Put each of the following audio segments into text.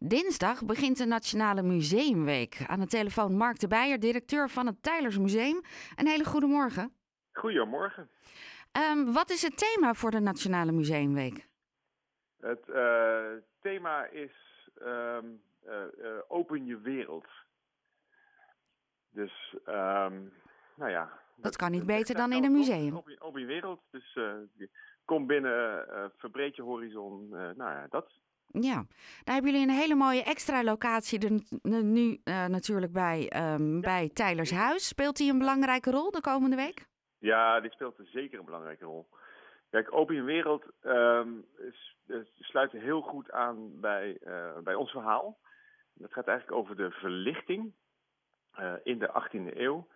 Dinsdag begint de Nationale Museumweek. Aan de telefoon Mark de Beijer, directeur van het Tijlers Museum. Een hele goede morgen. Goedemorgen. Um, wat is het thema voor de Nationale Museumweek? Het uh, thema is um, uh, uh, open je wereld. Dus, um, nou ja. Dat, dat kan niet beter dan in een museum. Open, open je wereld. Dus kom binnen, verbreed je horizon. nou ja, dat. Ja, daar hebben jullie een hele mooie extra locatie er nu uh, natuurlijk bij, um, ja. bij Tijlers Huis. Speelt die een belangrijke rol de komende week? Ja, die speelt zeker een belangrijke rol. Kijk, Open Wereld um, sluit heel goed aan bij, uh, bij ons verhaal. Dat gaat eigenlijk over de verlichting uh, in de 18e eeuw.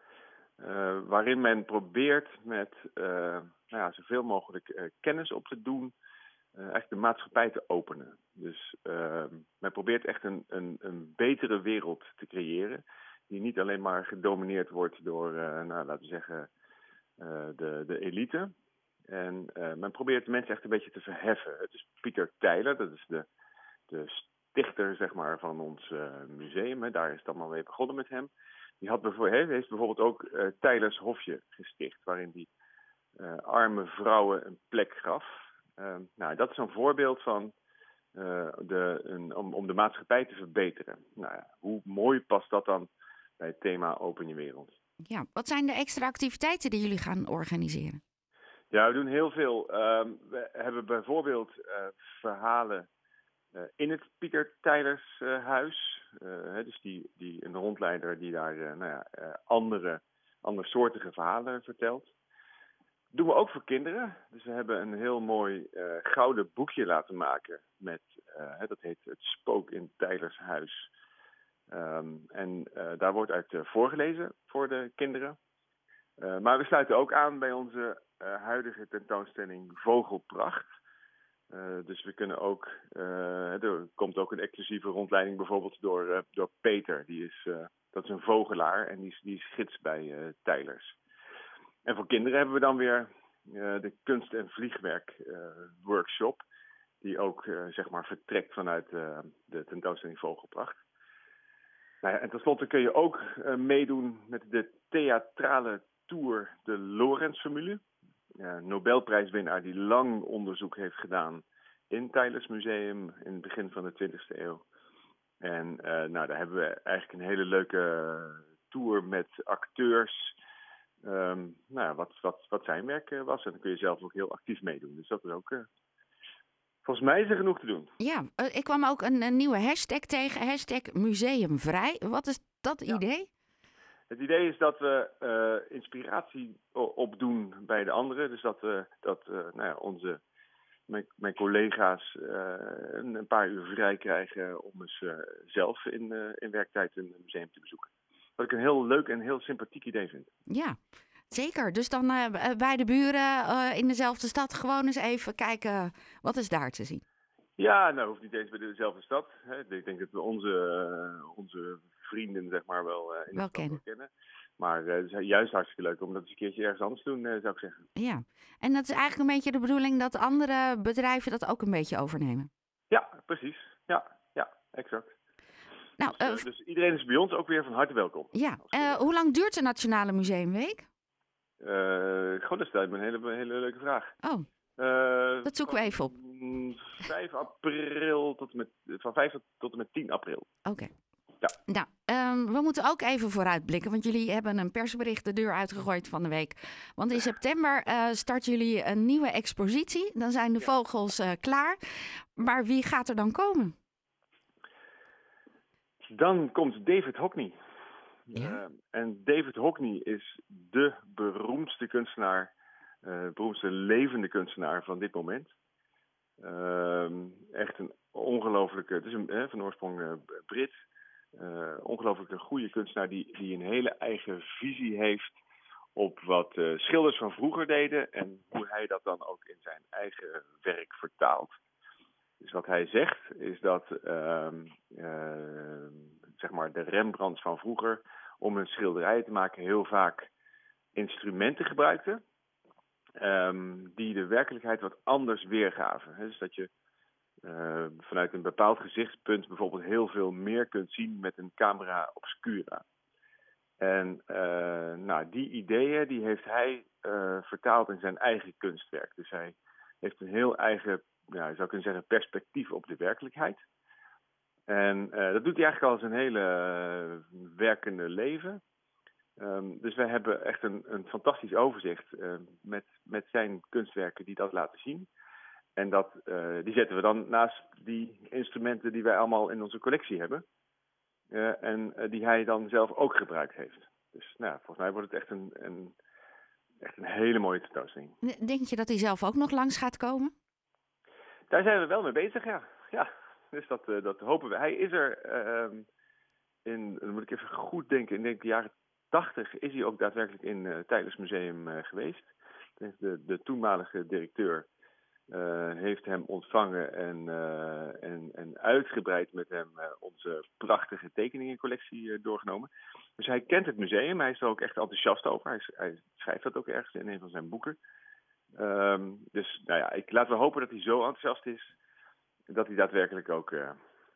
Waarin men probeert met nou ja, zoveel mogelijk kennis op te doen, eigenlijk de maatschappij te openen. Dus men probeert echt een, een, een betere wereld te creëren. Die niet alleen maar gedomineerd wordt door, nou, laten we zeggen, de, de elite. En men probeert mensen echt een beetje te verheffen. Het is Pieter Tijler, dat is de, de stichter zeg maar, van ons museum. Hè. Daar is het allemaal mee begonnen met hem. Die had bijvoorbeeld, heeft bijvoorbeeld ook Tijlers Hofje gesticht, waarin die arme vrouwen een plek gaf. Nou, dat is een voorbeeld van de, een, om, om de maatschappij te verbeteren. Nou, ja, hoe mooi past dat dan bij het thema Open je wereld? Ja, wat zijn de extra activiteiten die jullie gaan organiseren? Ja, we doen heel veel. Um, we hebben bijvoorbeeld uh, verhalen uh, in het Pieter Tijlers uh, huis. Hè, dus die, die, een rondleider die daar nou ja, andere, andersoortige verhalen vertelt. Doen we ook voor kinderen. Dus we hebben een heel mooi gouden boekje laten maken. Met, dat heet Het Spook in Tijlers huis. Um, en daar wordt uit voorgelezen voor de kinderen. maar we sluiten ook aan bij onze huidige tentoonstelling Vogelpracht. Dus we kunnen ook, er komt ook een exclusieve rondleiding bijvoorbeeld door, door Peter. Die is, dat is een vogelaar en die is, die is gids bij Tijlers. En voor kinderen hebben we dan weer de kunst- en vliegwerk workshop. Die ook zeg maar vertrekt vanuit de tentoonstelling Vogelpracht. Nou en tenslotte kun je ook meedoen met de theatrale tour de Lorenz-formule ja, Nobelprijswinnaar die lang onderzoek heeft gedaan in Tijlers Museum in het begin van de 20e eeuw. En nou, daar hebben we eigenlijk een hele leuke tour met acteurs. Um, nou, wat, wat, wat zijn werk was. En dan kun je zelf ook heel actief meedoen. Dus dat is ook. Uh, volgens mij is er genoeg te doen. Ja, uh, ik kwam ook een, een, nieuwe hashtag tegen. Hashtag museumvrij. Wat is dat ja. idee? Het idee is dat we uh, inspiratie opdoen bij de anderen. Dus dat, uh, dat uh, nou ja, onze, mijn, mijn collega's een, een, paar uur vrij krijgen om eens zelf in, in werktijd een museum te bezoeken. Wat ik een heel leuk en heel sympathiek idee vind. Ja, zeker. Dus dan bij de buren in dezelfde stad gewoon eens even kijken wat is daar te zien. Ja, nou hoeft niet eens bij dezelfde stad. Hè. Ik denk dat we onze, onze vrienden zeg maar wel, in wel kennen. kennen. Maar het is juist hartstikke leuk om dat eens een keertje ergens anders te doen, zou ik zeggen. Ja, en dat is eigenlijk een beetje de bedoeling dat andere bedrijven dat ook een beetje overnemen. Ja, precies. Ja, ja, exact. Nou, dus, dus, iedereen is bij ons ook weer van harte welkom. Ja, hoe lang duurt de Nationale Museumweek? God, dat is een hele, hele leuke vraag. Oh, dat zoeken we even op. 5 april tot en met, van 5 tot en met 10 april. Oké. Okay. Ja. Nou, um, we moeten ook even vooruitblikken, want jullie hebben een persbericht de deur uitgegooid van de week. Want in september uh, starten jullie een nieuwe expositie. Dan zijn de ja. vogels uh, klaar. Maar wie gaat er dan komen? Dan komt David Hockney. Ja? Uh, en David Hockney is de beroemdste kunstenaar, beroemdste levende kunstenaar van dit moment. echt een ongelofelijke, het is een, van oorsprong Brit. Uh, ongelooflijk een goede kunstenaar die, die een hele eigen visie heeft op wat uh, schilders van vroeger deden en hoe hij dat dan ook in zijn eigen werk vertaalt. Dus wat hij zegt is dat uh, zeg maar de Rembrandt van vroeger om een schilderij te maken heel vaak instrumenten gebruikte um, die de werkelijkheid wat anders weergaven. Dus dat je vanuit een bepaald gezichtspunt bijvoorbeeld heel veel meer kunt zien met een camera obscura. En uh, nou, die ideeën die heeft hij uh, vertaald in zijn eigen kunstwerk. Dus hij heeft een heel eigen, ja, je zou kunnen zeggen, perspectief op de werkelijkheid. En dat doet hij eigenlijk al zijn hele werkende leven. Um, dus wij hebben echt een, een fantastisch overzicht met, met zijn kunstwerken die dat laten zien. En dat, die zetten we dan naast die instrumenten die wij allemaal in onze collectie hebben. En die hij dan zelf ook gebruikt heeft. Dus nou, volgens mij wordt het echt een, een, echt een hele mooie tentoonstelling. Denk je dat hij zelf ook nog langs gaat komen? Daar zijn we wel mee bezig, ja. ja. Dus dat, dat hopen we. Hij is er in, dan moet ik even goed denken, in de jaren tachtig is hij ook daadwerkelijk in het Tijdens Museum geweest. De, de toenmalige directeur heeft hem ontvangen en, en, en uitgebreid met hem onze prachtige tekeningencollectie doorgenomen. Dus hij kent het museum, hij is er ook echt enthousiast over. Hij, hij schrijft dat ook ergens in een van zijn boeken. Um, dus nou ja, ik, laten we hopen dat hij zo enthousiast is dat hij daadwerkelijk ook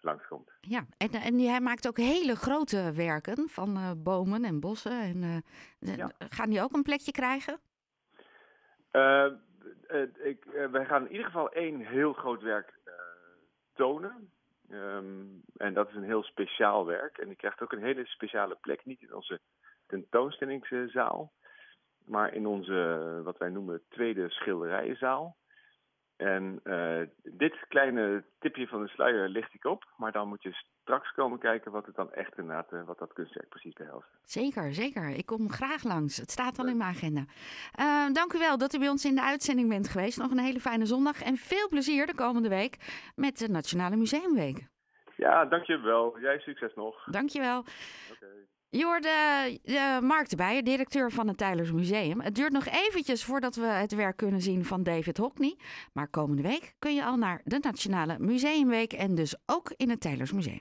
langskomt. Ja, en, en hij maakt ook hele grote werken van bomen en bossen. En, ja. Gaan die ook een plekje krijgen? uh, ik, wij gaan in ieder geval één heel groot werk tonen. Um, en dat is een heel speciaal werk. En die krijgt ook een hele speciale plek. Niet in onze tentoonstellingszaal, maar in onze, wat wij noemen, tweede schilderijenzaal. En uh, dit kleine tipje van de sluier licht ik op, maar dan moet je straks komen kijken wat het dan echt inderdaad, uh, wat dat kunstwerk precies behelst. Zeker, zeker. Ik kom graag langs. Het staat al in mijn agenda. Uh, dank u wel dat u bij ons in de uitzending bent geweest. Nog een hele fijne zondag en veel plezier de komende week met de Nationale Museumweek. Ja, dankjewel. Jij succes nog. Dankjewel. Okay. Je hoorde uh, directeur van het Tylers Museum. Het duurt nog eventjes voordat we het werk kunnen zien van David Hockney. Maar komende week kun je al naar de Nationale Museumweek en dus ook in het Tylers Museum.